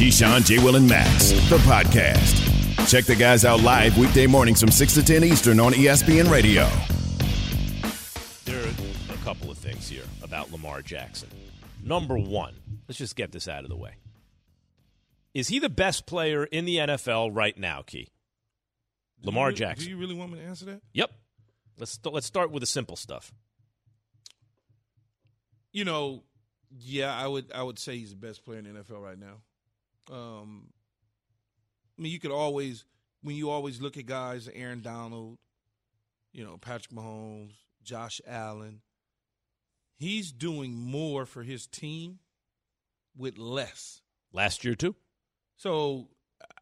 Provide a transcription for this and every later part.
Keyshawn, J. Will, and Max, the podcast. Check the guys out live weekday mornings from 6 to 10 Eastern on ESPN Radio. There are a couple of things here about Lamar Jackson. Number one, let's just get this out of the way. Is he the best player in the NFL right now, Key? Lamar do you, Jackson. Do you really want me to answer that? Yep. Let's let's start with the simple stuff. You know, yeah, I would I would say he's the best player in the NFL right now. Um, I mean, you could always when you always look at guys, Aaron Donald, you know, Patrick Mahomes, Josh Allen. He's doing more for his team with less. Last year too. So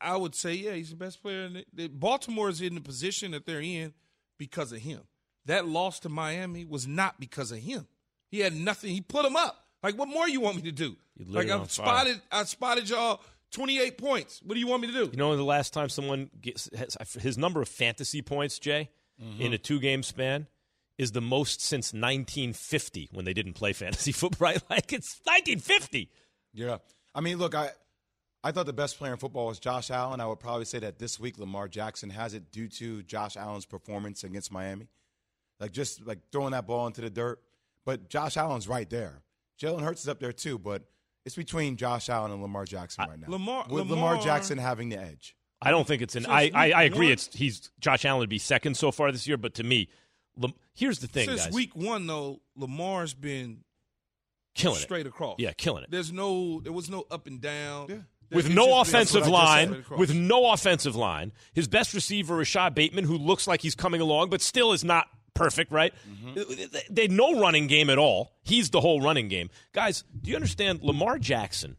I would say, yeah, he's the best player. In the, Baltimore is in the position that they're in because of him. That loss to Miami was not because of him. He had nothing. He put them up. Like, what more you want me to do? Like, I spotted, I spotted y'all 28 points. What do you want me to do? You know, the last time someone gets his number of fantasy points, Jay, mm-hmm. in a two game span is the most since 1950 when they didn't play fantasy football. Right? Like it's 1950. Yeah. I mean, look, I I thought the best player in football was Josh Allen. I would probably say that this week Lamar Jackson has it due to Josh Allen's performance against Miami. Like just like throwing that ball into the dirt. But Josh Allen's right there. Jalen Hurts is up there too, but it's between Josh Allen and Lamar Jackson right now. Lamar, with Lamar, Lamar Jackson having the edge. I don't think it's an. I, I, I agree. One, it's he's Josh Allen would be second so far this year, but to me, here's the thing. Since guys. week one, though, Lamar's been killing straight it. across. Yeah, killing it. There's no, there was no up and down. Yeah. With no offensive line, with no offensive line, his best receiver Rashod Bateman, who looks like he's coming along, but still is not perfect, right? Mm-hmm. They no running game at all. He's the whole running game, guys. Do you understand? Lamar Jackson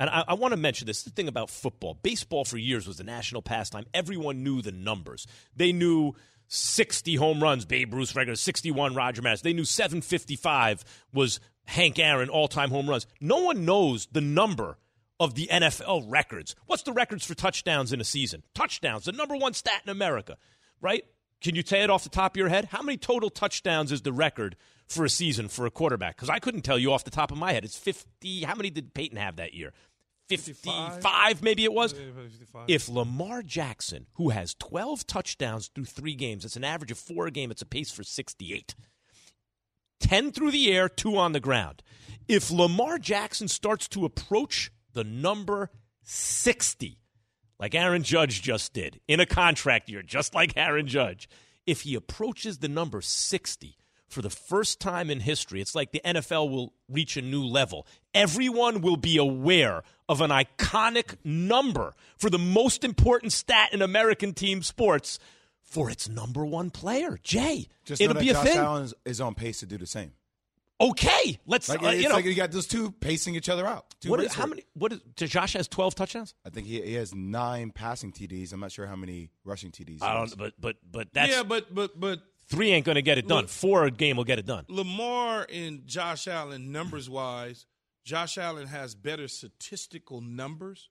and I, I want to mention this the thing about football. Baseball for years was the national pastime. Everyone knew the numbers. They knew 60 home runs, Babe Ruth regular, 61 Roger Maris. They knew 755 was Hank Aaron all time home runs. No one knows the number of the NFL records. What's the records for touchdowns in a season? Touchdowns, the number one stat in America, right? Can you say it off the top of your head? How many total touchdowns is the record for a season for a quarterback? Because I couldn't tell you off the top of my head. It's 50. How many did Peyton have that year? 55, 55 maybe it was. If Lamar Jackson, who has 12 touchdowns through three games, it's an average of four a game, it's a pace for 68. 10 through the air, two on the ground. If Lamar Jackson starts to approach the number 60, like Aaron Judge just did in a contract year, just like Aaron Judge, if he approaches the number 60, for the first time in history, it's like the NFL will reach a new level. Everyone will be aware of an iconic number for the most important stat in American team sports for its number one player, Jay. Just It'll be a Josh thing. Allen is, is, on pace to do the same. Okay, let's. Like, uh, you know, like you got those two pacing each other out. What is, how many? What is? Josh has twelve touchdowns. I think he, he has nine passing TDs. I'm not sure how many rushing TDs. I don't. But but but that's yeah. But but but Three ain't going to get it done. Look, Four a game will get it done. Lamar and Josh Allen, numbers wise, Josh Allen has better statistical numbers,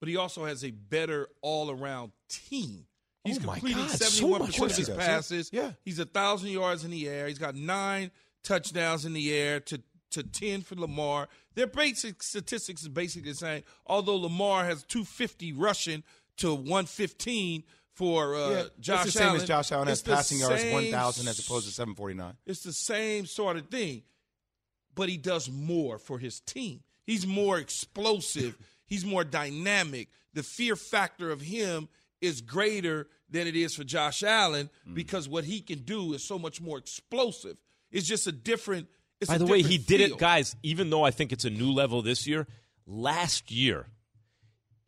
but he also has a better all around team. He's oh completing seventy one percent of his passes. Yeah, he's a thousand yards in the air. He's got nine touchdowns in the air to to ten for Lamar. Their basic statistics is basically the same. Although Lamar has two fifty rushing to one fifteen for uh, yeah, Josh it's the same Allen. as Josh Allen has passing yards 1,000 as opposed to 749. It's the same sort of thing, but he does more for his team. He's more explosive. He's more dynamic. The fear factor of him is greater than it is for Josh Allen mm. because what he can do is so much more explosive. It's just a different. By the way, he did it, guys. Even though I think it's a new level this year, last year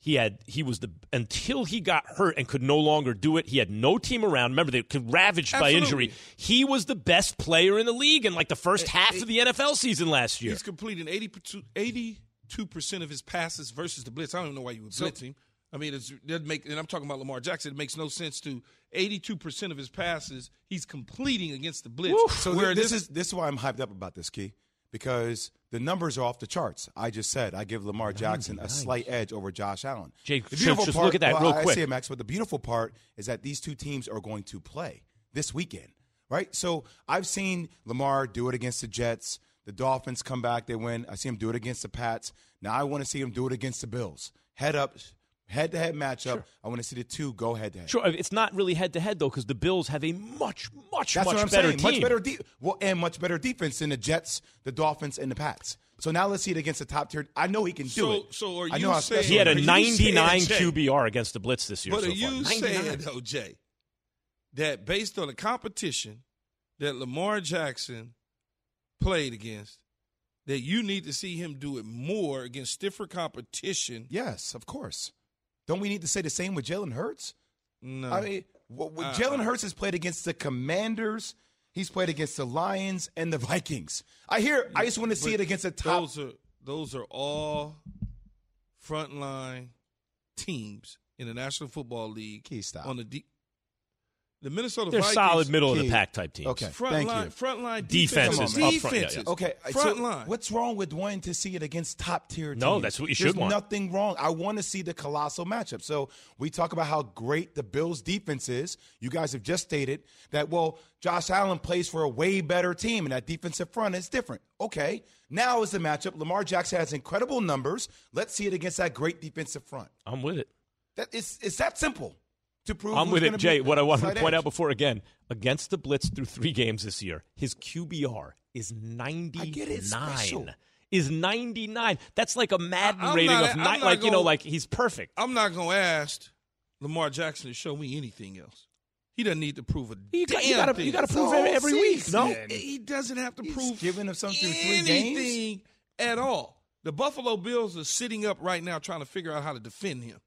he had he was the until he got hurt and could no longer do it. He had no team around. Remember, they could ravaged Absolutely. by injury. He was the best player in the league in like the first eh, half eh, of the NFL season last year. He's completing 82 82 percent of his passes versus the blitz. I don't even know why you would So- blitz him. I mean, it's, it doesn't make, and I'm talking about Lamar Jackson. It makes no sense to 82 percent of his passes he's completing against the blitz. So where this, is this is why I'm hyped up about this, Key, because the numbers are off the charts. I just said I give Lamar Jackson a slight edge over Josh Allen. Jake, The just- beautiful just part- look at that well, real quick. I see it, Max, but the beautiful part is that these two teams are going to play this weekend, right? So I've seen Lamar do it against the Jets. The Dolphins come back, they win. I see him do it against the Pats. Now I want to see him do it against the Bills. Head up, head to head matchup. I want to see the two go head to head. Sure, it's not really head to head though, because the Bills have a much, much, That's much what I'm better saying. team. Much better, de- well, and much better defense than the Jets, the Dolphins, and the Pats. So now let's see it against the top tier. I know he can do So- it. so are I you know saying- he had a he is. Are you saying, 99 QBR against the Blitz this year. But so are you far. saying, 99. though, Jay, that based on the competition that Lamar Jackson played against, that you need to see him do it more against stiffer competition? Yes, of course. Don't we need to say the same with Jalen Hurts? No. I mean, Uh-uh. Jalen uh. Hurts has played against the Commanders. He's played against the Lions and the Vikings. I hear. I just want to see it against the top. Those are those are all frontline teams in the National Football League. Key, stop. on the de- the Minnesota They're Vikings. solid middle-of-the-pack type teams. Okay. Front Thank line, you. front line Defenses, defenses, up front, yeah, defenses. yeah. Okay, front so line. what's wrong with wanting to see it against top tier teams? No, that's what you should want. There's want. nothing wrong. I want to see the colossal matchup. So we talk about how great the Bills' defense is. You guys have just stated that. Well, Josh Allen plays for a way better team, and that defensive front is different. Okay, now is the matchup. Lamar Jackson has incredible numbers. Let's see it against that great defensive front. I'm with it. That it's it's that simple to prove. I'm with it, Jay. What I want to point edge. out before again, against the Blitz through three games this year, his QBR is I get it, special. 99. Is 99. That's like a Madden I'm rating not- of I'm nine. not Like, you know, like he's perfect. I'm not going to ask Lamar Jackson to show me anything else. He doesn't need to prove a You got- damn you gotta- thing. you gotta prove the it whole every week, no? He, he doesn't have to He's prove giving him something through three anything games? at all. The Buffalo Bills are sitting up right now trying to figure out how to defend him.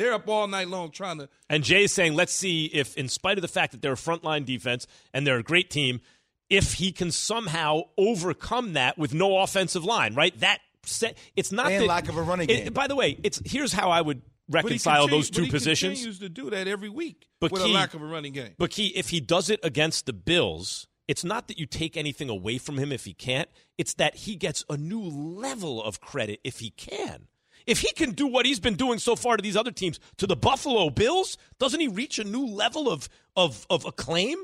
They're up all night long trying to. And Jay's saying, let's see if, in spite of the fact that they're a frontline defense and they're a great team, if he can somehow overcome that with no offensive line, right? That set, it's not And that, lack of a running it- game. by the way, it's here's how I would reconcile continue- those two but he positions. continues to do that every week But with Key- a lack of a running game. But Key, if he does it against the Bills, it's not that you take anything away from him if he can't. It's that he gets a new level of credit if he can. If he can do what he's been doing so far to these other teams, to the Buffalo Bills, doesn't he reach a new level of of, of acclaim?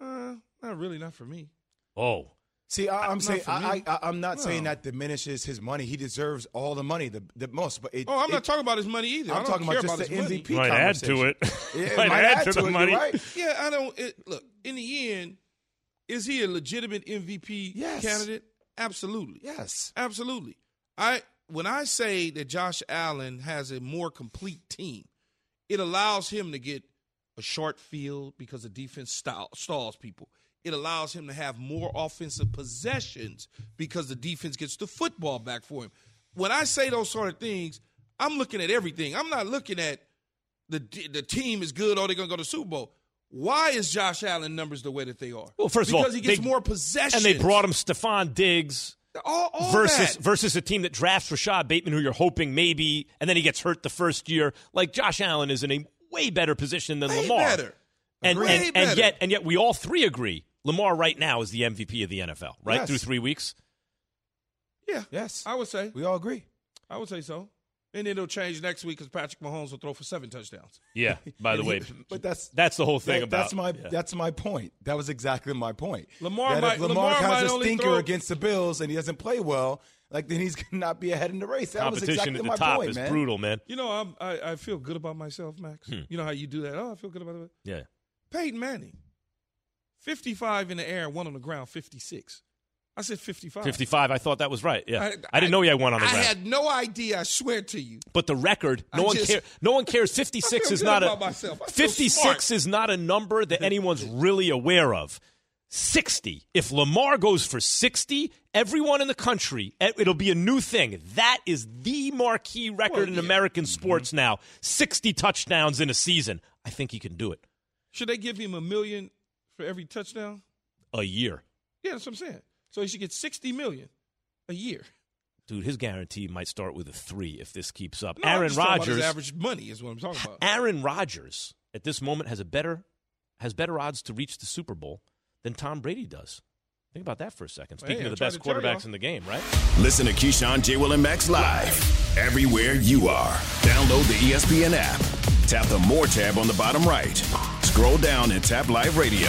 Uh, not really, not for me. Oh, See, I, I'm Not saying I, I, I'm not saying that diminishes his money. He deserves all the money, the, the most. But it, Oh, I'm it- not talking about his money either. I'm I don't talking care about just his the money. MVP. might add to it. Yeah, it might, might add, to the it, money. Right. Yeah, I don't. It, look, in the end, is he a legitimate MVP Yes. candidate? Absolutely. Yes. Absolutely. I when I say that Josh Allen has a more complete team, it allows him to get a short field because the defense stall, stalls people. It allows him to have more offensive possessions because the defense gets the football back for him. When I say those sort of things, I'm looking at everything. I'm not looking at the the team is good or they're going to go to Super Bowl. Why is Josh Allen numbers the way that they are? Well, first because of all, because he gets they- more possessions, And they brought him Stefon Diggs all, all versus that. versus a team that drafts Rashod Bateman, who you're hoping maybe, and then he gets hurt the first year. Like Josh Allen is in a way better position than Way Lamar. better. And, Way and, and yet and yet we all three agree Lamar right now is the MVP of the NFL, right? Yes. Through three weeks. Yeah, Yes. I would say. We all agree. I would say so. And then it'll change next week because Patrick Mahomes will throw for seven touchdowns. Yeah. By the And way, but that's that's the whole thing that- about that's my yeah. that's my point. That was exactly my point. Lamar that might- if Lamar, Lamar might has a stinker throw- against the Bills and he doesn't play well, like then he's gonna not be ahead in the race. That was competition exactly at my the top point, is man. brutal, man. You know, I'm, I I feel good about myself, Max. Hmm. You know how you do that? Oh, I feel good about it. Yeah. Peyton Manning, fifty-five in the air, one on the ground, fifty-six. I said fifty-five. 55, I thought that was right. Yeah. I, I- didn't know he had one on the I ground. had no idea. I swear to you. but the record, no I one cares. No one cares. I 56 feel is not a myself. I feel 56 smart. is not a number that anyone's really aware of. 60. If Lamar goes for 60, everyone in the country, it- it'll be a new thing. That is the marquee record Well, in yeah. American mm-hmm. sports now. 60 touchdowns in a season. I think he can do it. Should they give him a million for every touchdown? A year. Yeah, that's what I'm saying. So he should get sixty million a year. dude, his guarantee might start with a three if this keeps up. No, Aaron just talking about his Rodgers, average money is what I'm talking about. Aaron Rodgers at this moment has a better has better odds to reach the Super Bowl than Tom Brady does. Think about that for a second. Speaking Hey, of the best to quarterbacks in the game, right? Listen to Keyshawn, J. Will, and Max live everywhere you are. Download the ESPN app. Tap the More tab on the bottom right. Scroll down and tap Live Radio.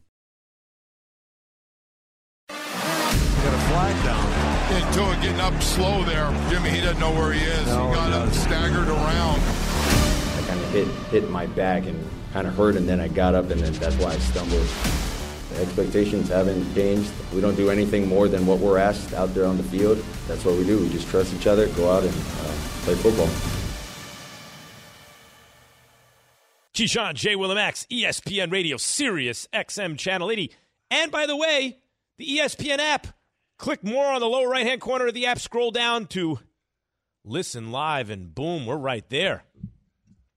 Got a flag down. Until getting up slow there, Jimmy, he doesn't know where he is. No, he got he up, staggered around. I kind of hit hit my back and kind of hurt, and then I got up, and then that's why I stumbled. The expectations haven't changed. We don't do anything more than what we're asked out there on the field. That's what we do. We just trust each other, go out and uh, play football. Keyshawn, J. Willimax, ESPN Radio, Sirius XM Channel 80. And by the way, the ESPN app. Click more on the lower right hand corner of the app. Scroll down to listen live, and boom, we're right there.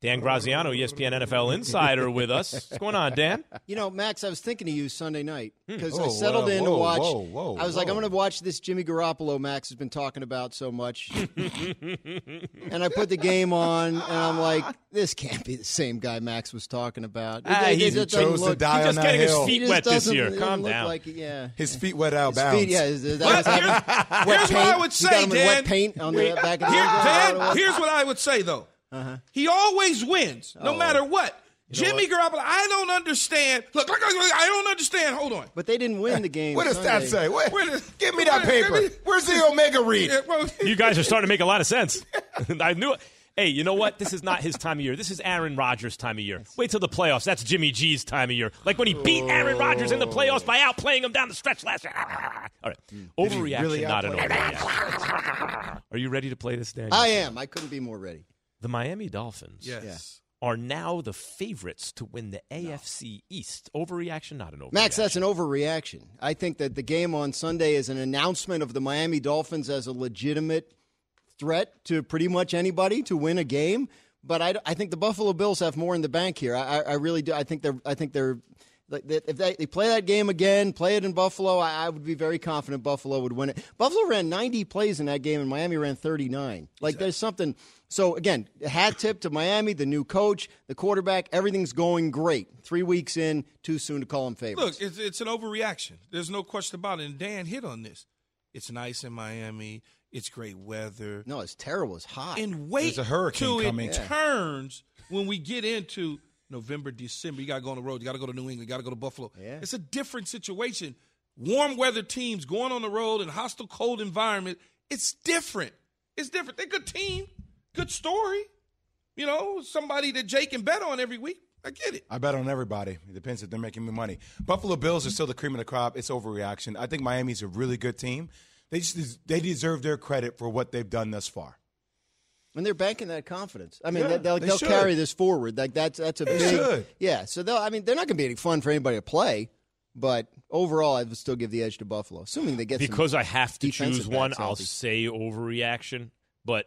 Dan Graziano, ESPN NFL Insider, with us. What's going on, Dan? You know, Max, I was thinking of you Sunday night because I settled whoa, in to whoa, watch. whoa, whoa, I was like, I'm going to watch this Jimmy Garoppolo Max has been talking about so much. and I put the game on, and I'm like, this can't be the same guy Max was talking about. It- Ah, it- he it doesn't chose to look- die He's on just that getting his hill. he feet just wet this doesn't- year. it Calm doesn't down. Like, yeah. His feet wet out His bounds. feet, yeah, is, is that Well, happening? here's wet what I paint? would You say, got him in Dan. wet paint on the back of the Here, end zone? Dan, What it was? here's what I would say though. Uh-huh. He always wins, no Oh. matter what. Jimmy Garoppolo, I don't understand. Look, look, look, look, I don't understand. Hold on. But they didn't win the game. What does Sunday. that say? Where, Where does- give me that where- paper. where- Where's the Omega read? Yeah, well, You guys are starting to make a lot of sense. I knew it. Hey, you know what? This is not his time of year. This is Aaron Rodgers' time of year. Wait till the playoffs. That's Jimmy G's time of year. Like when he beat Aaron Rodgers in the playoffs by outplaying him down the stretch last year. All right. Hmm. Overreaction, really not an outplay overreaction. Are you ready to play this, Daniel? I am. I couldn't be more ready. The Miami Dolphins yes. are now the favorites to win the AFC East. Overreaction, not an overreaction. Max, that's an overreaction. I think that the game on Sunday is an announcement of the Miami Dolphins as a legitimate threat to pretty much anybody to win a game. But I, I think the Buffalo Bills have more in the bank here. I, I, I really do. I think they're. I think they're. Like, that If they, they play that game again, play it in Buffalo, I, I would be very confident Buffalo would win it. Buffalo ran 90 plays in that game, and Miami ran 39. Like there's something. So again, hat tip to Miami, the new coach, the quarterback. Everything's going great. Three weeks in, too soon to call them favorites. Look, it's, it's an overreaction. There's no question about it. And Dan hit on this. It's nice in Miami. It's great weather. No, it's terrible. It's hot. And wait There's a hurricane till coming. it turns when we get into November, December. You got to go on the road. You got to go to New England. You got to go to Buffalo. Yeah. It's a different situation. Warm weather teams going on the road in hostile, cold environment. It's different. It's different. They're a good team. Good story. You know, somebody that Jake can bet on every week. I get it. I bet on everybody. It depends if they're making me money. Buffalo Bills are still the cream of the crop. It's overreaction. I think Miami's a really good team. They just they deserve their credit for what they've done thus far. And they're banking that confidence. I mean, Yeah, they'll, they they'll carry this forward. Like that's that's a They big. should. Yeah. So they'll. I mean, they're not going to be any fun for anybody to play. But overall, I would still give the edge to Buffalo, assuming they get some because I have to defensive choose one, I'll healthy. say overreaction, but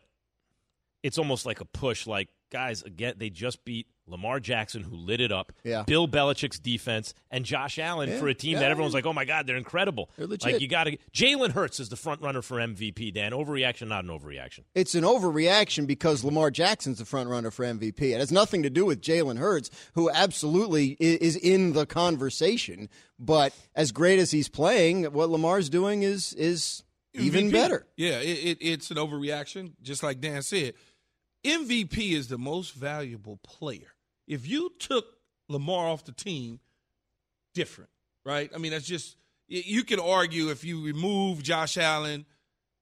it's almost like a push. Like guys, again, they just beat Lamar Jackson, who lit it up. Yeah. Bill Belichick's defense and Josh Allen Yeah, for a team yeah. that everyone's like, "Oh my God, they're incredible." They're legit. Like you got to. Jalen Hurts is the front runner for MVP. Dan, overreaction, not an overreaction. It's an overreaction because Lamar Jackson's the front runner for MVP. It has nothing to do with Jalen Hurts, who absolutely is in the conversation. But as great as he's playing, what Lamar's doing is is even MVP. better. Yeah, it, it, it's an overreaction, just like Dan said. MVP is the most valuable player. If you took Lamar off the team, different, right? I mean, that's just you can argue if you remove Josh Allen,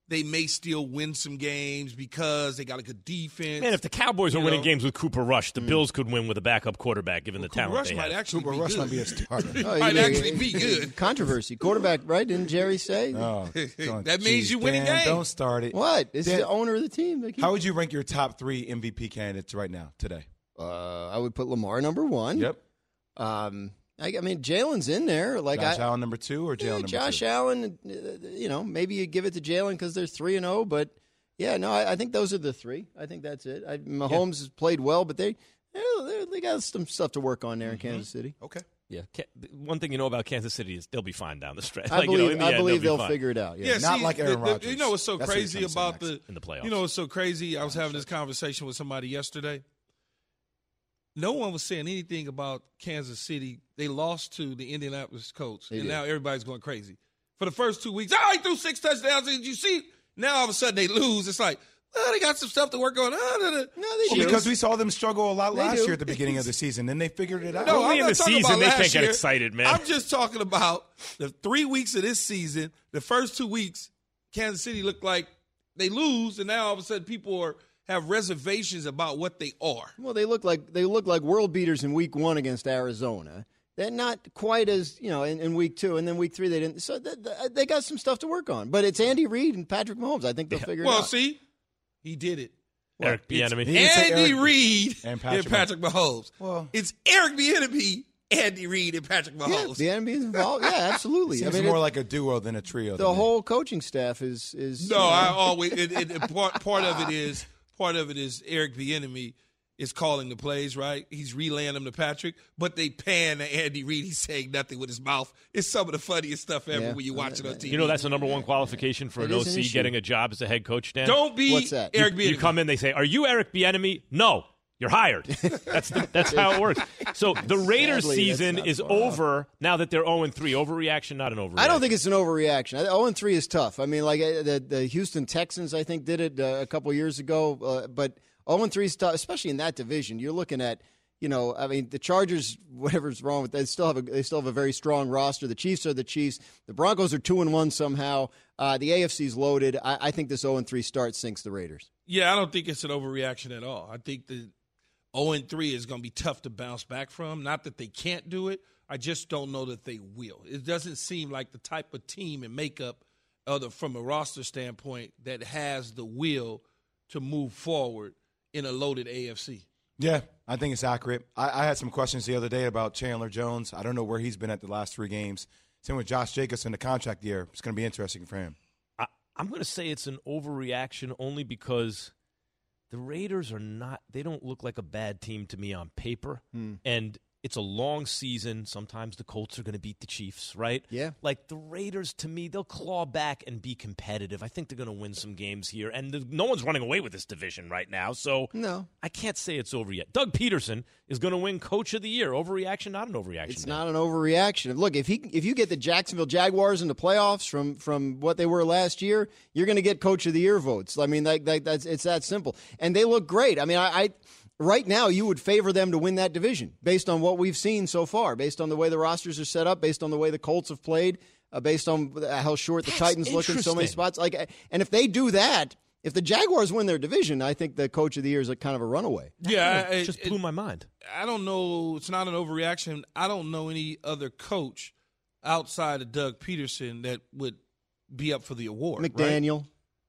they may still win some games because they got a good defense. Man, if the Cowboys are You winning games with Cooper Rush, the mm. Bills could win with a backup quarterback, given the Cooper talent Rush they might have. actually Cooper be Rush good. might be a starter. Oh, might yeah, actually yeah. be good. Controversy. Quarterback, right? Didn't Jerry say? Oh, That means geez, you winning Dan, games. Don't start it. What? It's Dan, the owner of the team. They How would you rank your top three MVP candidates right now today? Uh, I would put Lamar number one. Yep. Um, I, I mean, Jalen's in there. Like Josh I, Allen number two or Jalen Yeah, number Josh two? Allen, uh, you know, maybe you give it to Jalen because they're three and zero. But yeah, no, I, I think those are the three. I think that's it. I, Mahomes has played well, but they they they got some stuff to work on there in Kansas City. Okay. Yeah, one thing you know about Kansas City is they'll be fine down the stretch. I Like, you know, believe the I end, believe they'll, they'll figure it out. Yeah. Yeah, Not see, like Aaron the- the- Rodgers. You know what's so That's crazy trying to say about the in the playoffs. You know what's so crazy? I was having this conversation with somebody yesterday. No one was saying anything about Kansas City. They lost to the Indianapolis Colts, They and did. now everybody's going crazy. For the first two weeks, oh, he threw six touchdowns. Did you see? Now all of a sudden they lose. It's like, oh, they got some stuff to work on. Oh, no, no. No, they Well, do. because we saw them struggle a lot They last do. year at the beginning of the season, then they figured it out. No, Early I'm in not the talking season, about they can't get year. excited, man. I'm just talking about the three weeks of this season. The first two weeks, Kansas City looked like they lose, and now all of a sudden people are have reservations about what they are. Well, they look like they look like world beaters in week one against Arizona. They're not quite as you know in, in week two, and then week three they didn't. So th- th- they got some stuff to work on. But it's Andy Reid and Patrick Mahomes. I think they'll figure Well, it out. Well, see, he did it. Eric It's Bieniemy. He didn't Andy Eric- Reid and and Patrick Patrick, Mahomes. Well- it's Eric Bieniemy, Andy Reid, and Patrick yeah, Mahomes. the NBA is involved. Yeah, absolutely. Seems I mean, more it- like a duo than a trio. the to me. whole coaching staff is is No, you know, I always it, it, it- part part of it is part of it is Eric Bieniemy is calling the plays, right? He's relaying them to Patrick, but they pan to Andy Reid. He's saying nothing with his mouth. It's some of the funniest stuff ever Yeah. when you watch it on TV. You know that's the number one qualification for It an is an OC getting a job as a head coach. Dan, Don't be What's that? Eric you, you come in, they say, "Are you Eric Bieniemy?" No, you're hired. That's the, that's how it works. So the Raiders' Sadly, season is far off. over now that they're 0 3. Overreaction, not an overreaction. I don't think it's an overreaction. Zero and three is tough. I mean, like uh, the the Houston Texans, I think did it uh, a couple years ago. Uh, but zero and three is tough, especially in that division. You're looking at, you know, I mean, the Chargers, whatever's wrong with, they still have a they still have a very strong roster. The Chiefs are the Chiefs. The Broncos are two and one somehow. Uh, the AFC's loaded. I, I think this zero and three start sinks the Raiders. Yeah, I don't think it's an overreaction at all. I think the 0 and 3 is going to be tough to bounce back from. Not that they can't do it. I just don't know that they will. It doesn't seem like the type of team and makeup, other from a roster standpoint, that has the will to move forward in a loaded AFC. Yeah, I think it's accurate. I, I had some questions the other day about Chandler Jones. I don't know where he's been at the last three games. Same with Josh Jacobs in the contract year. It's going to be interesting for him. I, I'm going to say it's an overreaction only because the Raiders are not, they don't look like a bad team to me on paper. Hmm. And it's a long season. Sometimes the Colts are going to beat the Chiefs, right? Yeah. Like the Raiders, to me, they'll claw back and be competitive. I think they're going to win some games here. And the, no one's running away with this division right now. So No. I can't say it's over yet. Doug Pederson is going to win Coach of the Year. Overreaction, not an overreaction. It's not an overreaction. Look, if he if you get the Jacksonville Jaguars in the playoffs from from what they were last year, you're going to get Coach of the Year votes. I mean, that, that, that's it's that simple. And they look great. I mean, I, I right now you would favor them to win that division based on what we've seen so far, based on the way the rosters are set up, based on the way the Colts have played, uh, based on how short the That's Titans look in so many spots. Like, and if they do that. if the Jaguars win their division, I think the coach of the year is a kind of a runaway. Yeah, it I- just it- blew my mind. I don't know. It's not an overreaction. I don't know any other coach outside of Doug Pederson that would be up for the award. right?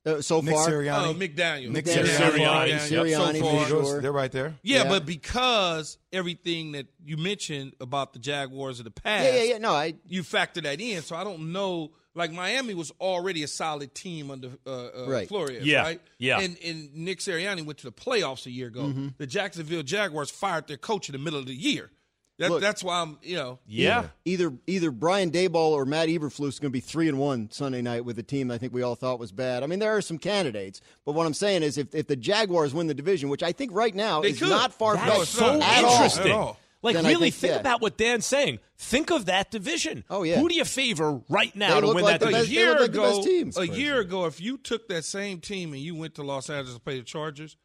McDaniel, uh, so Nick far. Sirianni. Oh, McDaniel. Nick McDaniel, Sirianni. Yeah, Sirianni, so far. sure. They're right there. Yeah, Yeah. but because everything that you mentioned about the Jaguars of the past, Yeah, yeah, yeah. No, I you factor that in. So I don't know. Like Miami was already a solid team under uh, uh, Right. Flores, Yeah, right? yeah. And, and Nick Sirianni went to the playoffs a year ago. The Jacksonville Jaguars fired their coach in the middle of the year. That, Look- that's why I'm, you know, Yeah. either either Brian Daboll or Matt Eberflus is going to be three and one Sunday night with a team I think we all thought was bad. I mean, there are some candidates, but what I'm saying is if, if the Jaguars win the division, which I think right now They is could. not far That's fetched it's so not. at all. interesting. At all. Like, Then really think, think, yeah. about what Dan's saying. Think of that division. Oh, yeah. Who do you favor right now They to win like that the a best- division? they year look like the ago, best a year ago, if you took that same team and you went to Los Angeles to play the Chargers,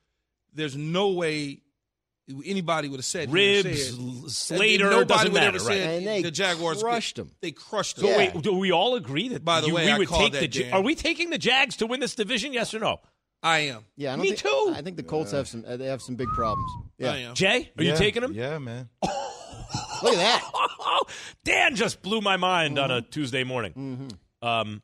there's no way anybody would have said Ribs, said- Slater, Nobody would matter, ever right? said And they the Jaguars crushed them. They crushed So them. wait, do we all agree that By the you- way, we I would take the? that, Ja- Dan. Are we taking the Jags to win this division? Yes or no? I am. Yeah, I don't Me think, too. I think the Colts have some. uh, They have some big problems. Yeah, I am. Jay, are Yeah, you taking them? Yeah, man. look at that. Dan just blew my mind on Mm-hmm. a Tuesday morning. Um,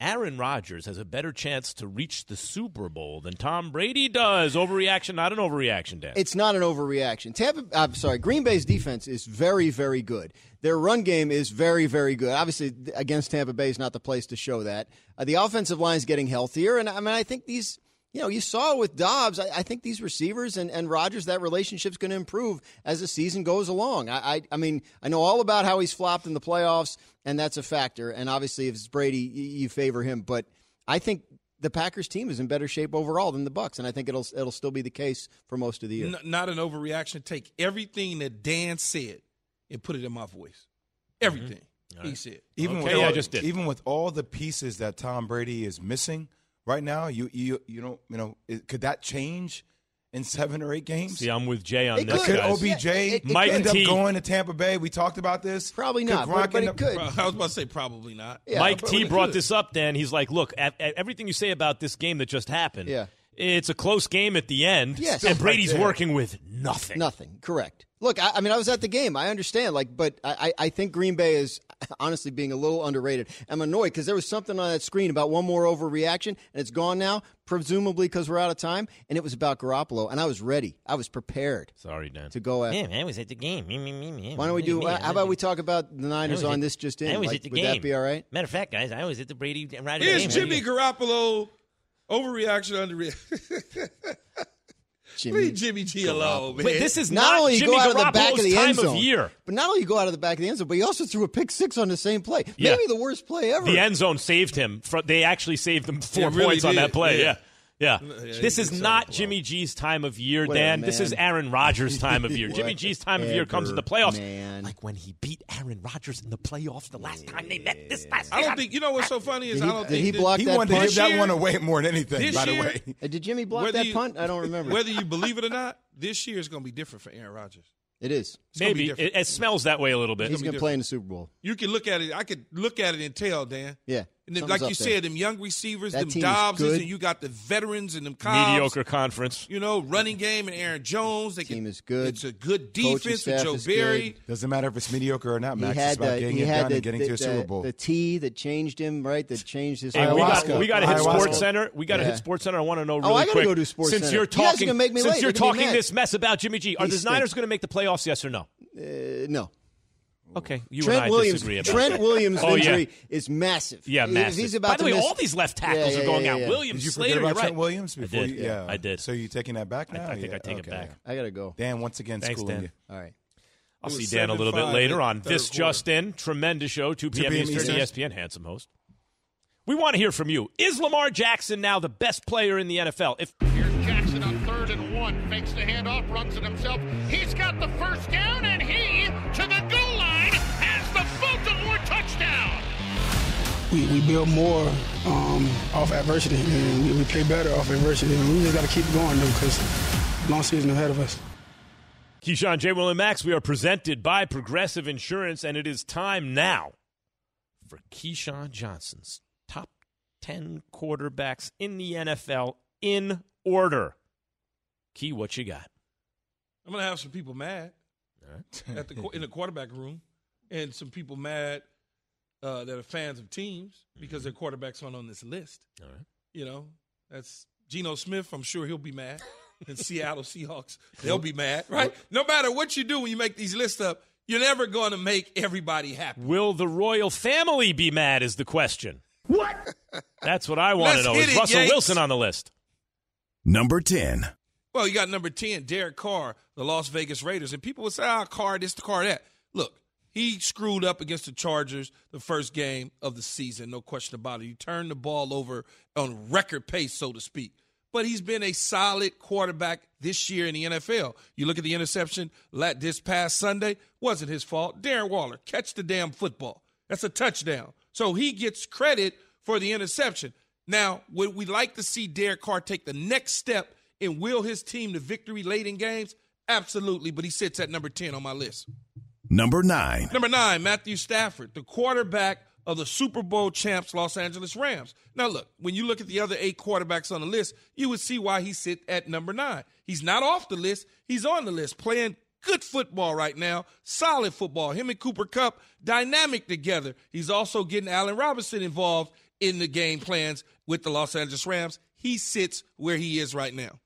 Aaron Rodgers has a better chance to reach the Super Bowl than Tom Brady does. Overreaction, not an overreaction, Dan. It's not an overreaction. Tampa, I'm sorry, Green Bay's defense is very, very good. Their run game is very, very good. Obviously, against Tampa Bay is not the place to show that. Uh, the offensive line is getting healthier, and I mean, I think these. You know, you saw with Doubs. I, I think these receivers and, and Rodgers, that relationship's going to improve as the season goes along. I, I, I mean, I know all about how he's flopped in the playoffs, and that's a factor. And obviously, if it's Brady, y- you favor him. But I think the Packers team is in better shape overall than the Bucs, and I think it'll it'll still be the case for most of the year. N- not an overreaction. Take everything that Dan said and put it in my voice. Mm-hmm. Everything he said. Even Okay, with all, I just did. even with all the pieces that Tom Brady is missing right now, you you you don't you know it, could that change in seven or eight games? See, I'm with Jay on It this. Could guys. OBJ Yeah, it- it Mike end T. up going to Tampa Bay? We talked about this. Probably Could not, but- but it up- could. I was about to say probably not. Yeah, Mike but T brought could. this up, Dan. He's like, look, at, at everything you say about this game that just happened. Yeah. It's a close game at the end. Yes. And Brady's right working with nothing. Nothing. Correct. Look, I, I mean, I was at the game. I understand. Like, but I, I I think Green Bay is honestly being a little underrated. I'm annoyed because there was something on that screen about one more overreaction, and it's gone now, presumably because we're out of time. And it was about Garoppolo, and I was ready. I was prepared Sorry, Dan. to go after. I was at the game. Me, me, me, me. Why don't we do? Uh, how about we talk about the Niners on this just in? I was Like, at the would game. that be all right? Matter of fact, guys, I was at the Brady and Rodgers Is game. Jimmy Garoppolo overreaction, underreaction? Jimmy. Leave Jimmy G alone, man. Wait, this is Not, not, only you Jimmy go out of the back of the end zone, of year. but not only you go out of the back of the end zone, but he also threw a pick six on the same play. Yeah. Maybe the worst play ever. The end zone saved him. Fro- They actually saved him four really points on that play. yeah. Yeah. Yeah. Yeah, this is not Jimmy G's time of year, Whatever, Dan. This is. Aaron Rodgers' time of year. Jimmy G's time of year comes in the playoffs. man. Like when he beat Aaron Rodgers in the playoffs the last time they met this last I don't think you know what's so funny is Did he- I don't did think he blocked that- block He that wanted to punt? give that one away more than anything. this By the year- way, Uh, Did Jimmy block Whether that you- punt? I don't remember. Whether you believe it or not, this year is going to be different for Aaron Rodgers. it is. It's Maybe. It, it smells that way a little bit. He's going to play in the Super Bowl. You can look at it. I could look at it and tell, Dan. Yeah. And then, Something's like you there. said, them young receivers, That them team is Dobbses, and you got the veterans and them Cobbs. Mediocre conference. You know, running game and Aaron Jones. They Team can, is good. It's a good defense with Joe is Barry. good. doesn't matter if it's mediocre or not. He Max it's had about the getting he it had done the, and getting the, to a Super Bowl. the T that changed him, right? That changed his. Hey, we got, Ayahuasca. we got to hit Ayahuasca. Sports Center. We got to Yeah. hit Sports Center. I want to know really Oh, really I gotta quick. go to Sports since Center. you're You guys are talking, gonna make me since late. you're They're talking this mess about Jimmy G, are the stinks. Niners going to make the playoffs? Yes or no? Uh, no. Okay, you Trent and I Williams. disagree about Trent that. Williams' Oh, yeah. injury is massive. Yeah, If massive. He's about By the way, miss- all these left tackles Yeah, are going yeah, out. Williams, Did you Slater, forget about you're Trent right. Williams? I Before did. you- yeah, I did. So you taking that back I- now? I think Yeah, I take it back. I gotta go. Dan once again Thanks, schooling Dan. you. All right. I'll see Dan a little bit later on This quarter. Just In. Tremendous show, 2 p.m. p.m. Eastern, Eastern. ESPN, handsome host. We want to hear from you. Is Lamar Jackson now the best player in the NFL? If Here's Jackson on third and one. Fakes the handoff, runs it himself. He's got the first down, touchdown. we, we build more um, off adversity and we, we play better off adversity. And we just got to keep going though because long season ahead of us. Keyshawn, J. Will, and Max, we are presented by Progressive Insurance, and it is time now for Keyshawn Johnson's top 10 quarterbacks in the NFL in order. Key, what you got? I'm gonna have some people mad at the in the quarterback room, and some people mad uh, that are fans of teams because their quarterbacks aren't on this list. All right. You know, that's Geno Smith. I'm sure he'll be mad. And Seattle Seahawks, they'll be mad, right? No matter what you do when you make these lists up, you're never going to make everybody happy. Will the royal family be mad? Is the question. What? That's what I want to Let's know. Is it, Russell Yanks. Wilson on the list? Number 10. Well, you got number 10, Derek Carr, the Las Vegas Raiders. And people would say, ah, Carr this, the Carr that. Look, he screwed up against the Chargers the first game of the season, no question about it. He turned the ball over on record pace, so to speak. But he's been a solid quarterback this year in the NFL. You look at the interception this past Sunday, wasn't his fault. Darren Waller, catch the damn football. That's a touchdown. So he gets credit for the interception. Now, would we like to see Derek Carr take the next step and will his team to victory late in games? Absolutely, but he sits at number 10 on my list. Number 9. Number nine, Matthew Stafford, the quarterback of the Super Bowl champs Los Angeles Rams. Now, look, when you look at the other eight quarterbacks on the list, you would see why he sit at number nine. He's not off the list; he's on the list, playing good football right now, solid football. Him and Cooper Kupp, dynamic together. He's also getting Allen Robinson involved in the game plans with the Los Angeles Rams. He sits where he is right now.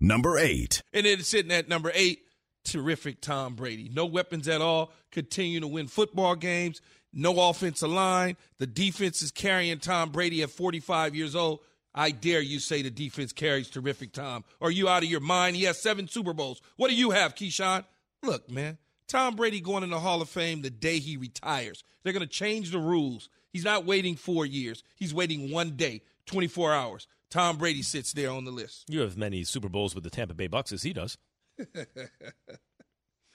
Number 8. And then sitting at number eight, terrific Tom Brady. No weapons at all, continue to win football games, no offensive line. The defense is carrying Tom Brady at 45 years old. I dare you say the defense carries terrific Tom. Are you out of your mind? He has seven Super Bowls. What do you have, Keyshawn? Look, man, Tom Brady going in the Hall of Fame the day he retires. They're going to change the rules. He's not waiting four years. He's waiting one day, 24 hours. Tom Brady sits there on the list. You have many Super Bowls with the Tampa Bay Bucs as he does.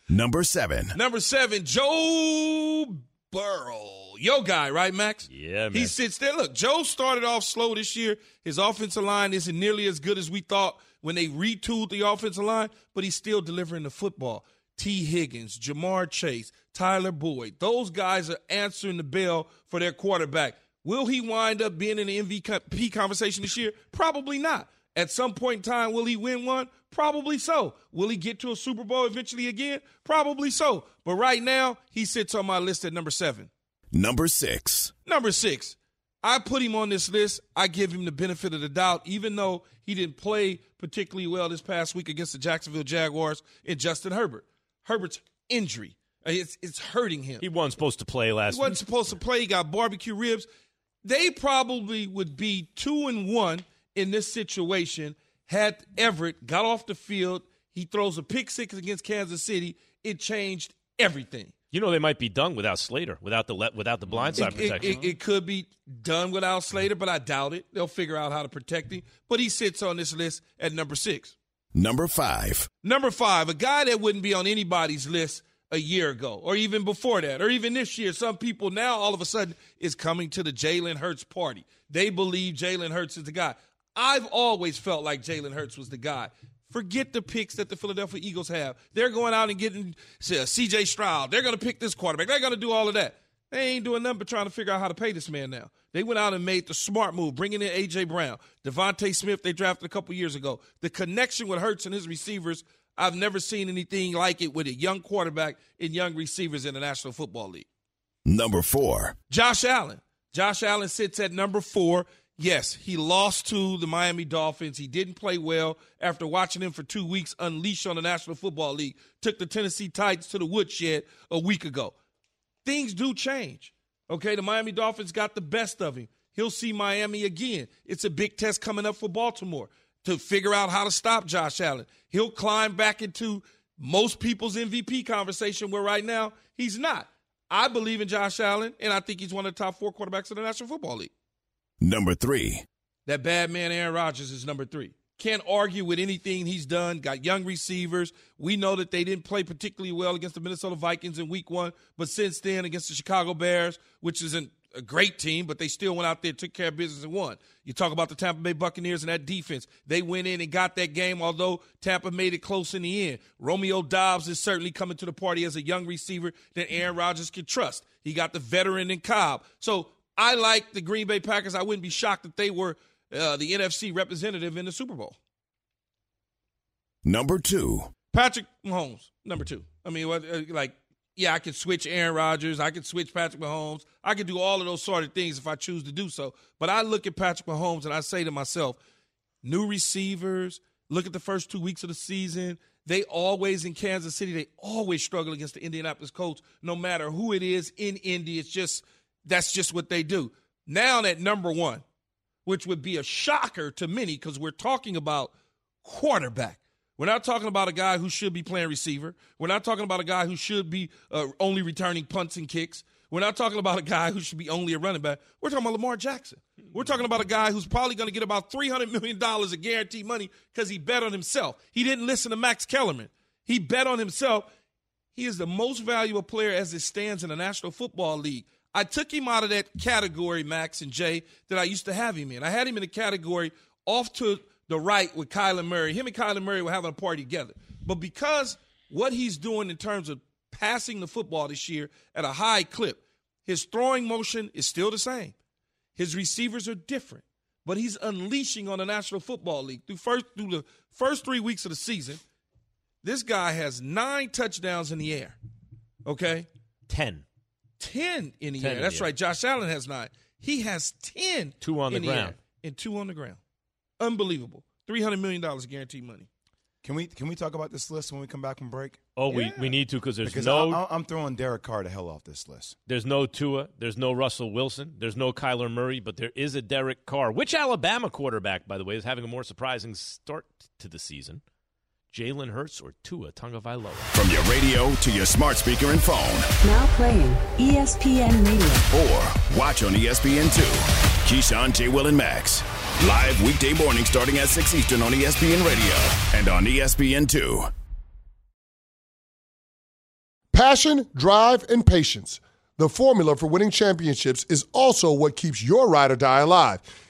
Number 7. Number seven, Joe Burrow. Yo guy, right, Max? Yeah, man. He sits there. Look, Joe started off slow this year. His offensive line isn't nearly as good as we thought when they retooled the offensive line, but he's still delivering the football. Tee Higgins, Ja'Marr Chase, Tyler Boyd, those guys are answering the bell for their quarterback. Will he wind up being in the MVP conversation this year? Probably not. At some point in time, will he win one? Probably so. Will he get to a Super Bowl eventually again? Probably so. But right now, he sits on my list at number seven. Number 6. Number six, I put him on this list. I give him the benefit of the doubt, even though he didn't play particularly well this past week against the Jacksonville Jaguars and Justin Herbert. Herbert's injury, uh, it's, it's hurting him. He wasn't supposed to play last week. He wasn't week. supposed to play. He got barbecue ribs. They probably would be two and one in this situation had Everett got off the field. He throws a pick six against Kansas City. It changed everything. You know they might be done without Slater, without the le- without the blindside It, it, protection. it- it could be done without Slater, but I doubt it. They'll figure out how to protect him. But he sits on this list at number six. Number 5. Number five, a guy that wouldn't be on anybody's list a year ago, or even before that, or even this year. Some people now all of a sudden is coming to the Jalen Hurts party. They believe Jalen Hurts is the guy. I've always felt like Jalen Hurts was the guy. Forget the picks that the Philadelphia Eagles have. They're going out and getting uh, C.J. Stroud. They're going to pick this quarterback. They're going to do all of that. They ain't doing nothing but trying to figure out how to pay this man now. They went out and made the smart move, bringing in A.J. Brown, DeVonta Smith. They drafted a couple years ago. The connection with Hurts and his receivers, I've never seen anything like it with a young quarterback and young receivers in the National Football League. Number 4. Josh Allen. Josh Allen sits at number four. Yes, he lost to the Miami Dolphins. He didn't play well after watching him for two weeks unleashed on the National Football League. Took the Tennessee Titans to the woodshed a week ago. Things do change. Okay, the Miami Dolphins got the best of him. He'll see Miami again. It's a big test coming up for Baltimore to figure out how to stop Josh Allen. He'll climb back into most people's MVP conversation where right now he's not. I believe in Josh Allen, and I think he's one of the top four quarterbacks in the National Football League. Number 3. That bad man Aaron Rodgers is number three. Can't argue with anything he's done. Got young receivers. We know that they didn't play particularly well against the Minnesota Vikings in week one, but since then against the Chicago Bears, which isn't a great team, but they still went out there, took care of business, and won. You talk about the Tampa Bay Buccaneers and that defense. They went in and got that game, although Tampa made it close in the end. Romeo Doubs is certainly coming to the party as a young receiver that Aaron Rodgers can trust. He got the veteran in Cobb. So I like the Green Bay Packers. I wouldn't be shocked if they were uh, the NFC representative in the Super Bowl. Number two. Patrick Mahomes, number two. I mean, what, uh, like, yeah, I could switch Aaron Rodgers. I could switch Patrick Mahomes. I could do all of those sort of things if I choose to do so. But I look at Patrick Mahomes and I say to myself, new receivers, look at the first two weeks of the season. They always in Kansas City, they always struggle against the Indianapolis Colts, no matter who it is in Indy. It's just that's just what they do. Now at number one, which would be a shocker to many because we're talking about quarterback. We're not talking about a guy who should be playing receiver. We're not talking about a guy who should be uh, only returning punts and kicks. We're not talking about a guy who should be only a running back. We're talking about Lamar Jackson. We're talking about a guy who's probably going to get about $300 million of guaranteed money because he bet on himself. He didn't listen to Max Kellerman. He bet on himself. He is the most valuable player as it stands in the National Football League. I took him out of that category, Max and Jay, that I used to have him in. I had him in the category off to the right with Kyler Murray. Him and Kyler Murray were having a party together. But because what he's doing in terms of passing the football this year at a high clip, his throwing motion is still the same. His receivers are different, but he's unleashing on the National Football League through first through the first three weeks of the season. This guy has nine touchdowns in the air. Okay, ten. 10 in the 10 air. in That's the air. right. Josh Allen has nine. He has 10 Two on in the air ground. and two on the ground. Unbelievable. $300 million guaranteed money. Can we can we talk about this list when we come back from break? Oh, we, we need to because there's Because no I, I'm throwing Derek Carr to hell off this list. there's no Tua, there's no Russell Wilson, there's no Kyler Murray, but there is a Derek Carr. Which Alabama quarterback, by the way, is having a more surprising start to the season? Jalen Hurts or Tua Tagovailoa? From your radio to your smart speaker and phone, Now playing ESPN Radio. or watch on E ESPN2. Keyshawn, J. Will, and Max. Live weekday morning starting at 6 Eastern on ESPN Radio and on E ESPN2. Passion, drive, and patience. The formula for winning championships is also what keeps your ride or die alive.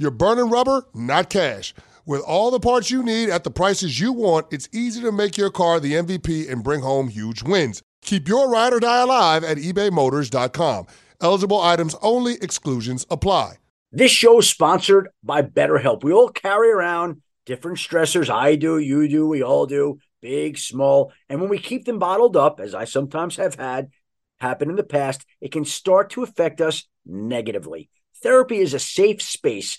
you're burning rubber, not cash. With all the parts you need at the prices you want, it's easy to make your car the MVP and bring home huge wins. Keep your ride or die alive at ebaymotors.com. Eligible items only, exclusions apply. This show is sponsored by BetterHelp. We all carry around different stressors. I do, you do, we all do, big, small. And when we keep them bottled up, as I sometimes have had happen in the past, it can start to affect us negatively. Therapy is a safe space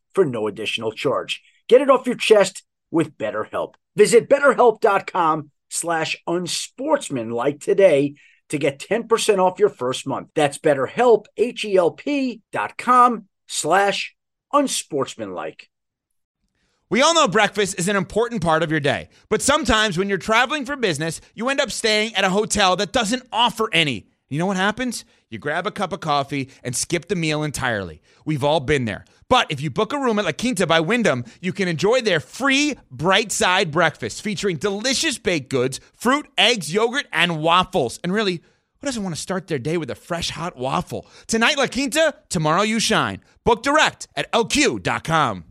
for no additional charge. Get it off your chest with BetterHelp. Visit betterhelp.com slash unsportsmanlike today to get 10% off your first month. That's betterhelp, H-E-L-P dot com slash unsportsmanlike. We all know breakfast is an important part of your day, but sometimes when you're traveling for business, you end up staying at a hotel that doesn't offer any. You know what happens? You grab a cup of coffee and skip the meal entirely. We've all been there. But if you book a room at La Quinta by Wyndham, you can enjoy their free bright side breakfast featuring delicious baked goods, fruit, eggs, yogurt, and waffles. And really, who doesn't want to start their day with a fresh hot waffle? Tonight, La Quinta, tomorrow, you shine. Book direct at lq.com.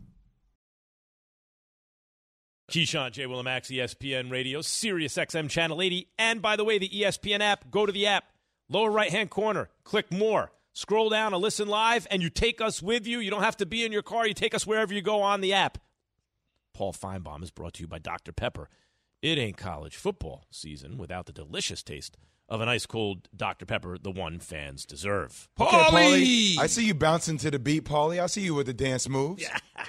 Keyshawn, J. Willimax, ESPN Radio, Sirius XM Channel 80. And by the way, the ESPN app, go to the app, lower right hand corner, click more, scroll down and listen live, and you take us with you. You don't have to be in your car, you take us wherever you go on the app. Paul Finebaum is brought to you by Dr. Pepper. It ain't college football season without the delicious taste of an ice cold Dr. Pepper, the one fans deserve. Okay, Paulie. I see you bouncing to the beat, Paulie. I see you with the dance moves. Yeah.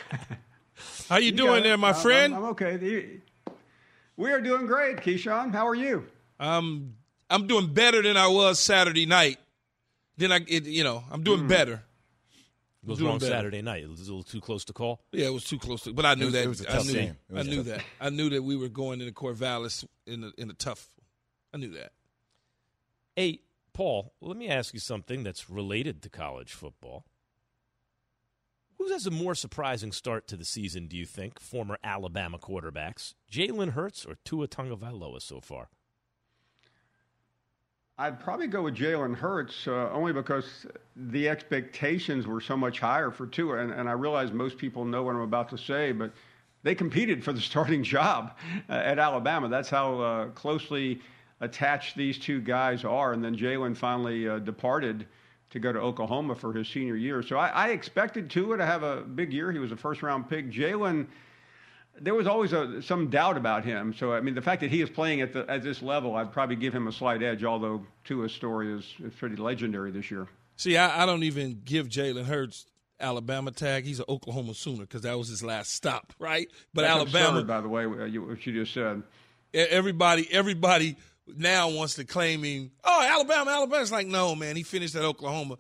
How you, doing there, my I'm- friend? I'm, okay. We are doing great, Keyshawn. How are you? I'm I'm doing better than I was Saturday night. Then I, it, you know, I'm doing mm-hmm. better. It was Doing wrong better. Saturday night. It was a little too close to call. Yeah, it was too close to. But I knew It was- that. it was a I tough knew. game. It I was knew tough. that. I knew that we were going into Corvallis in a, in a tough. I knew that. Hey, Paul, let me ask you something that's related to college football. Who has a more surprising start to the season, do you think? Former Alabama quarterbacks, Jalen Hurts or Tua Tagovailoa so far? I'd probably go with Jalen Hurts uh, only because the expectations were so much higher for Tua, and, and I realize most people know what I'm about to say, but they competed for the starting job uh, at Alabama. That's how uh, closely attached these two guys are. And then Jalen finally uh, departed to go to Oklahoma for his senior year. So I, I expected Tua to have a big year. He was a first round pick. Jalen there was always a, some doubt about him. So I mean, the fact that he is playing at the at this level, I'd probably give him a slight edge. Although Tua's story is, is pretty legendary this year. See, I, I don't even give Jalen Hurts Alabama tag. He's an Oklahoma Sooner because that was his last stop, right? But That's Alabama, absurd, by the way, uh, what you, just said. everybody, everybody now wants to claim him. Oh, Alabama, Alabama's like, no, man, he finished at Oklahoma.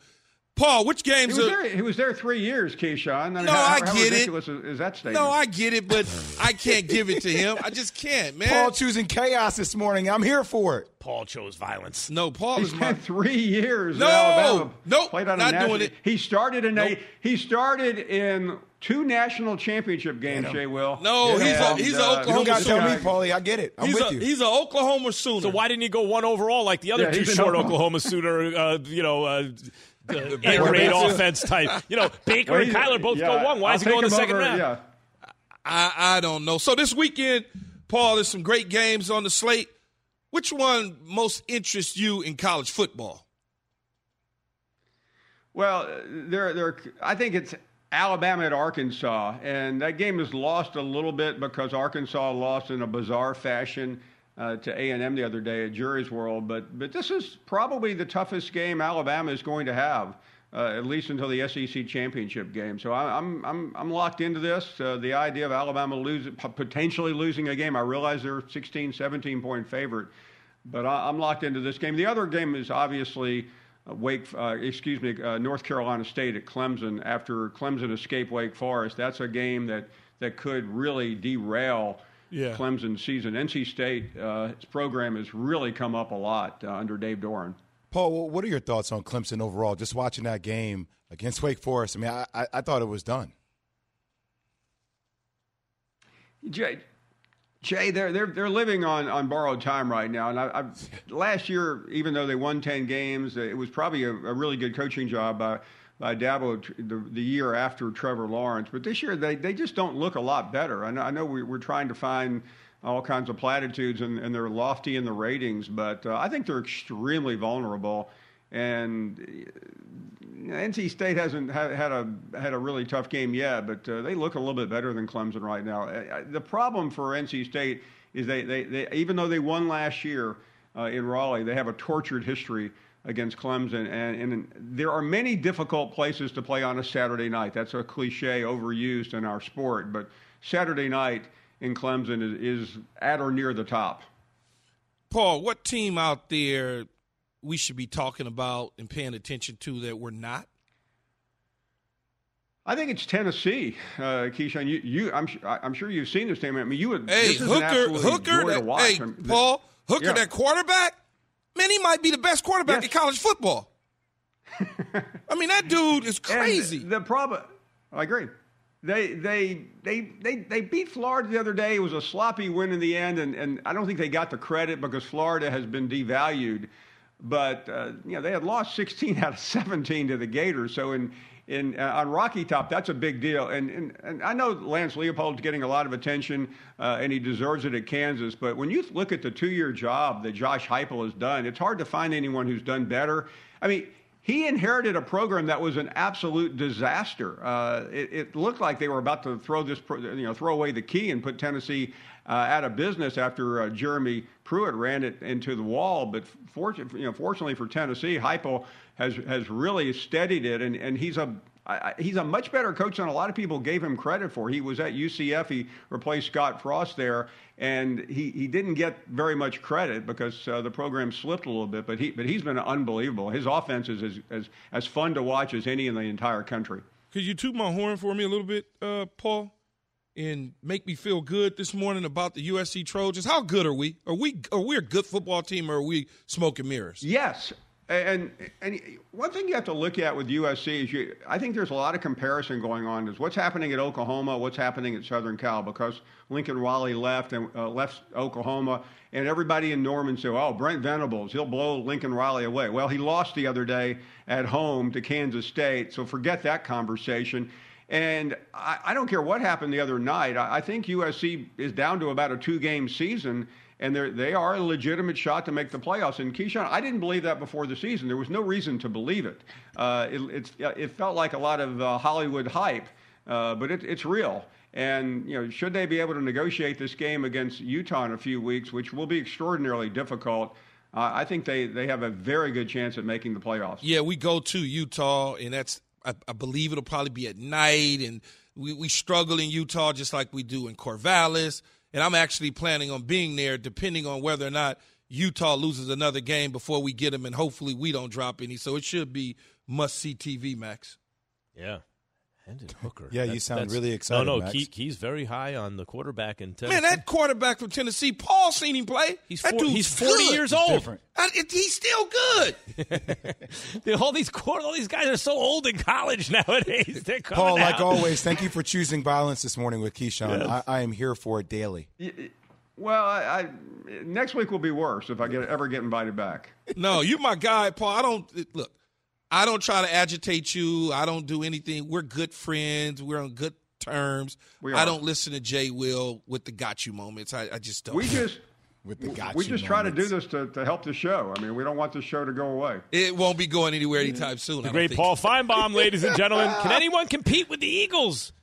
Paul, which He games was, are? there, he was there three years, Keyshawn. I mean, No, how, I how get it. ridiculous is, is that statement? No, I get it, but I can't give it to him. I just can't, man. Paul choosing chaos this morning. I'm here for it. Paul chose violence. No, Paul He is my. spent three years No, at Alabama. nope, played on not doing it. He started in a he started in two national championship games. Jay Will. No, he's a- he's a uh, Oklahoma You don't got to tell me, Paulie. I get it. I'm he's with a, you. He's an Oklahoma Sooner. So why didn't he go one overall like the other Yeah, two short Oklahoma- Oklahoma Sooner, uh, you know, uh, uh, air raid offense type? You know, Baker and Kyler both yeah, go one. Why I'll is he take going the second over, round? Yeah. I, I don't know. So this weekend, Paul, there's some great games on the slate. Which one most interests you in college football? Well, there, there. I think it's Alabama at Arkansas, and that game is lost a little bit because Arkansas lost in a bizarre fashion uh, to A and M the other day at Jerry's World. But but this is probably the toughest game Alabama is going to have. Uh, at least until the SEC championship game. So I, I'm I'm I'm locked into this. Uh, the idea of Alabama losing, potentially losing a game. I realize they're 16, 17 point favorite, but I, I'm locked into this game. The other game is obviously uh, Wake, uh, excuse me, uh, North Carolina State at Clemson after Clemson escaped Wake Forest. That's a game that that could really derail. Yeah. Clemson's season. NC State, uh, its program has really come up a lot uh, under Dave Doeren. Paul, what are your thoughts on Clemson overall? Just watching that game against Wake Forest. I mean, I, I, I thought it was done. Jay, Jay, they're they're they're living on, on borrowed time right now. And I, I've, last year, even though they won ten games, it was probably a, a really good coaching job by by Dabo the, the year after Trevor Lawrence. But this year, they they just don't look a lot better. I know, I know we, we're trying to find all kinds of platitudes and, and they're lofty in the ratings, but uh, I think they're extremely vulnerable. And uh, NC State hasn't had, had a had a really tough game yet, but uh, they look a little bit better than Clemson right now. The problem for NC State is they, they, they even though they won last year uh, in Raleigh, they have a tortured history against Clemson, and, and there are many difficult places to play on a Saturday night. That's a cliche overused in our sport, but Saturday night in Clemson is, is at or near the top. Paul, what team out there we should be talking about and paying attention to that we're not? I think it's Tennessee, uh, Keyshawn. You, you, I'm, I'm sure you've seen this team. I mean, you would. Hey, this is Hooker, Hooker, that, hey, I mean, Paul, Hooker, yeah. that quarterback, man, he might be the best quarterback in college football. I mean, that dude is crazy. And the problem, I agree. They, they, they, they, they beat Florida the other day. It was a sloppy win in the end, and, and I don't think they got the credit because Florida has been devalued. But uh, you know, they had lost 16 out of 17 to the Gators. So in in uh, on Rocky Top, that's a big deal. And, and and I know Lance Leopold's getting a lot of attention, uh, and he deserves it at Kansas. But when you look at the two-year job that Josh Heupel has done, it's hard to find anyone who's done better. I mean. He inherited a program that was an absolute disaster. Uh, it, it, looked like they were about to throw this, you know, throw away the key and put Tennessee uh, out of business after uh, Jeremy Pruitt ran it into the wall. But fortunately, you know, fortunately for Tennessee, Heupel has has really steadied it, and, and he's a I, he's a much better coach than a lot of people gave him credit for. He was at UCF. He replaced Scott Frost there, and he, he didn't get very much credit because uh, the program slipped a little bit. But he but he's been unbelievable. His offense is as, as as fun to watch as any in the entire country. Could you toot my horn for me a little bit, uh, Paul, and make me feel good this morning about the USC Trojans? How good are we? Are we are we a good football team, or are we smoking mirrors? Yes, and, and one thing you have to look at with USC is you, I think there's a lot of comparison going on. Is what's happening at Oklahoma, what's happening at Southern Cal, because Lincoln Riley left and uh, left Oklahoma, and everybody in Norman said, "Oh, Brent Venables, he'll blow Lincoln Riley away." Well, he lost the other day at home to Kansas State, so forget that conversation. And I, I don't care what happened the other night. I, I think USC is down to about a two-game season and they are a legitimate shot to make the playoffs. And Keyshawn, I didn't believe that before the season. There was no reason to believe it. Uh, it, it felt like a lot of uh, Hollywood hype, uh, but it, it's real. And you know, should they be able to negotiate this game against Utah in a few weeks, which will be extraordinarily difficult, I think they, they have a very good chance at making the playoffs. Yeah, we go to Utah, and that's I, I believe it'll probably be at night, and we, we struggle in Utah just like we do in Corvallis and I'm actually planning on being there, depending on whether or not Utah loses another game before we get them, and hopefully we don't drop any. So it should be must see TV, Max. Yeah. Hendon Hooker. Yeah, you sound really excited. No, no, Max. Key, Key's very high on the quarterback in Tennessee. Man, that quarterback from Tennessee, Paul seen him play. He's, that four, he's 40 good. years old. And it, he's still good. all these all these guys are so old in college nowadays. They're coming Paul, like always, thank you for choosing violence this morning with Keyshawn. Yes. I, I am here for it daily. Well, I, I, next week will be worse if I get ever get invited back. no, you're my guy, Paul. I don't look. I don't try to agitate you. I don't do anything. We're good friends. We're on good terms. We I don't listen to Jay Will with the got you moments. I, I just don't. We just with the got we you just try to do this to, to help the show. I mean, we don't want the show to go away. It won't be going anywhere anytime soon. The don't great think. Paul Finebaum, ladies and gentlemen. Can anyone compete with the Eagles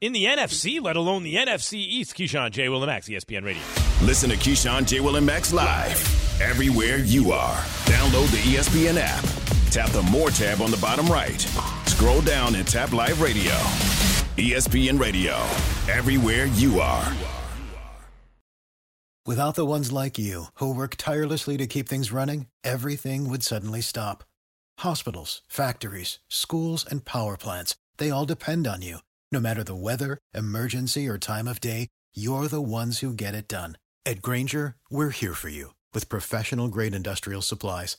in the NFC, let alone the NFC East? Keyshawn, J. Will, and Max, ESPN Radio. Listen to Keyshawn, J. Will, and Max live everywhere you are. Download the ESPN app. Tap the More tab on the bottom right. Scroll down and tap Live Radio. ESPN Radio, everywhere you are. Without the ones like you, who work tirelessly to keep things running, everything would suddenly stop. Hospitals, factories, schools, and power plants, they all depend on you. No matter the weather, emergency, or time of day, you're the ones who get it done. At Grainger, we're here for you with professional grade industrial supplies.